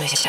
alles